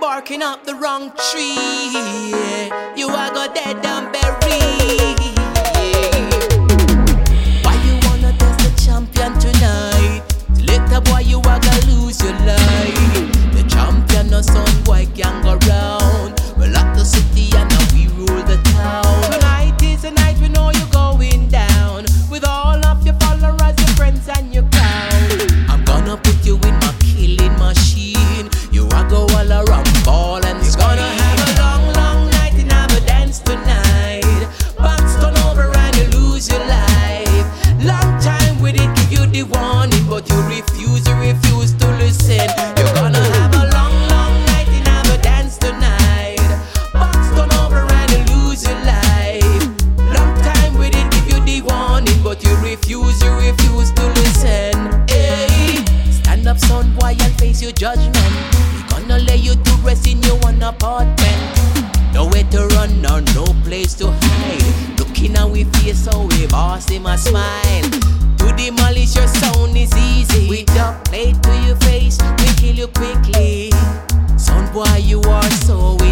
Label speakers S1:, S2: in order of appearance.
S1: barking up the wrong tree. You are go dead and buried. Warning, but you refuse, you refuse to listen. You're gonna have a long, long night and have a dance tonight. Box turn over and you lose your life. Long time we did give you the warning, but you refuse, you refuse to listen. Hey, stand up, son, boy, and face your judgment. We gonna lay you to rest in your one apartment. Nowhere to run or no place to hide. Looking at we face, so we boss him a smile. why you are so weak.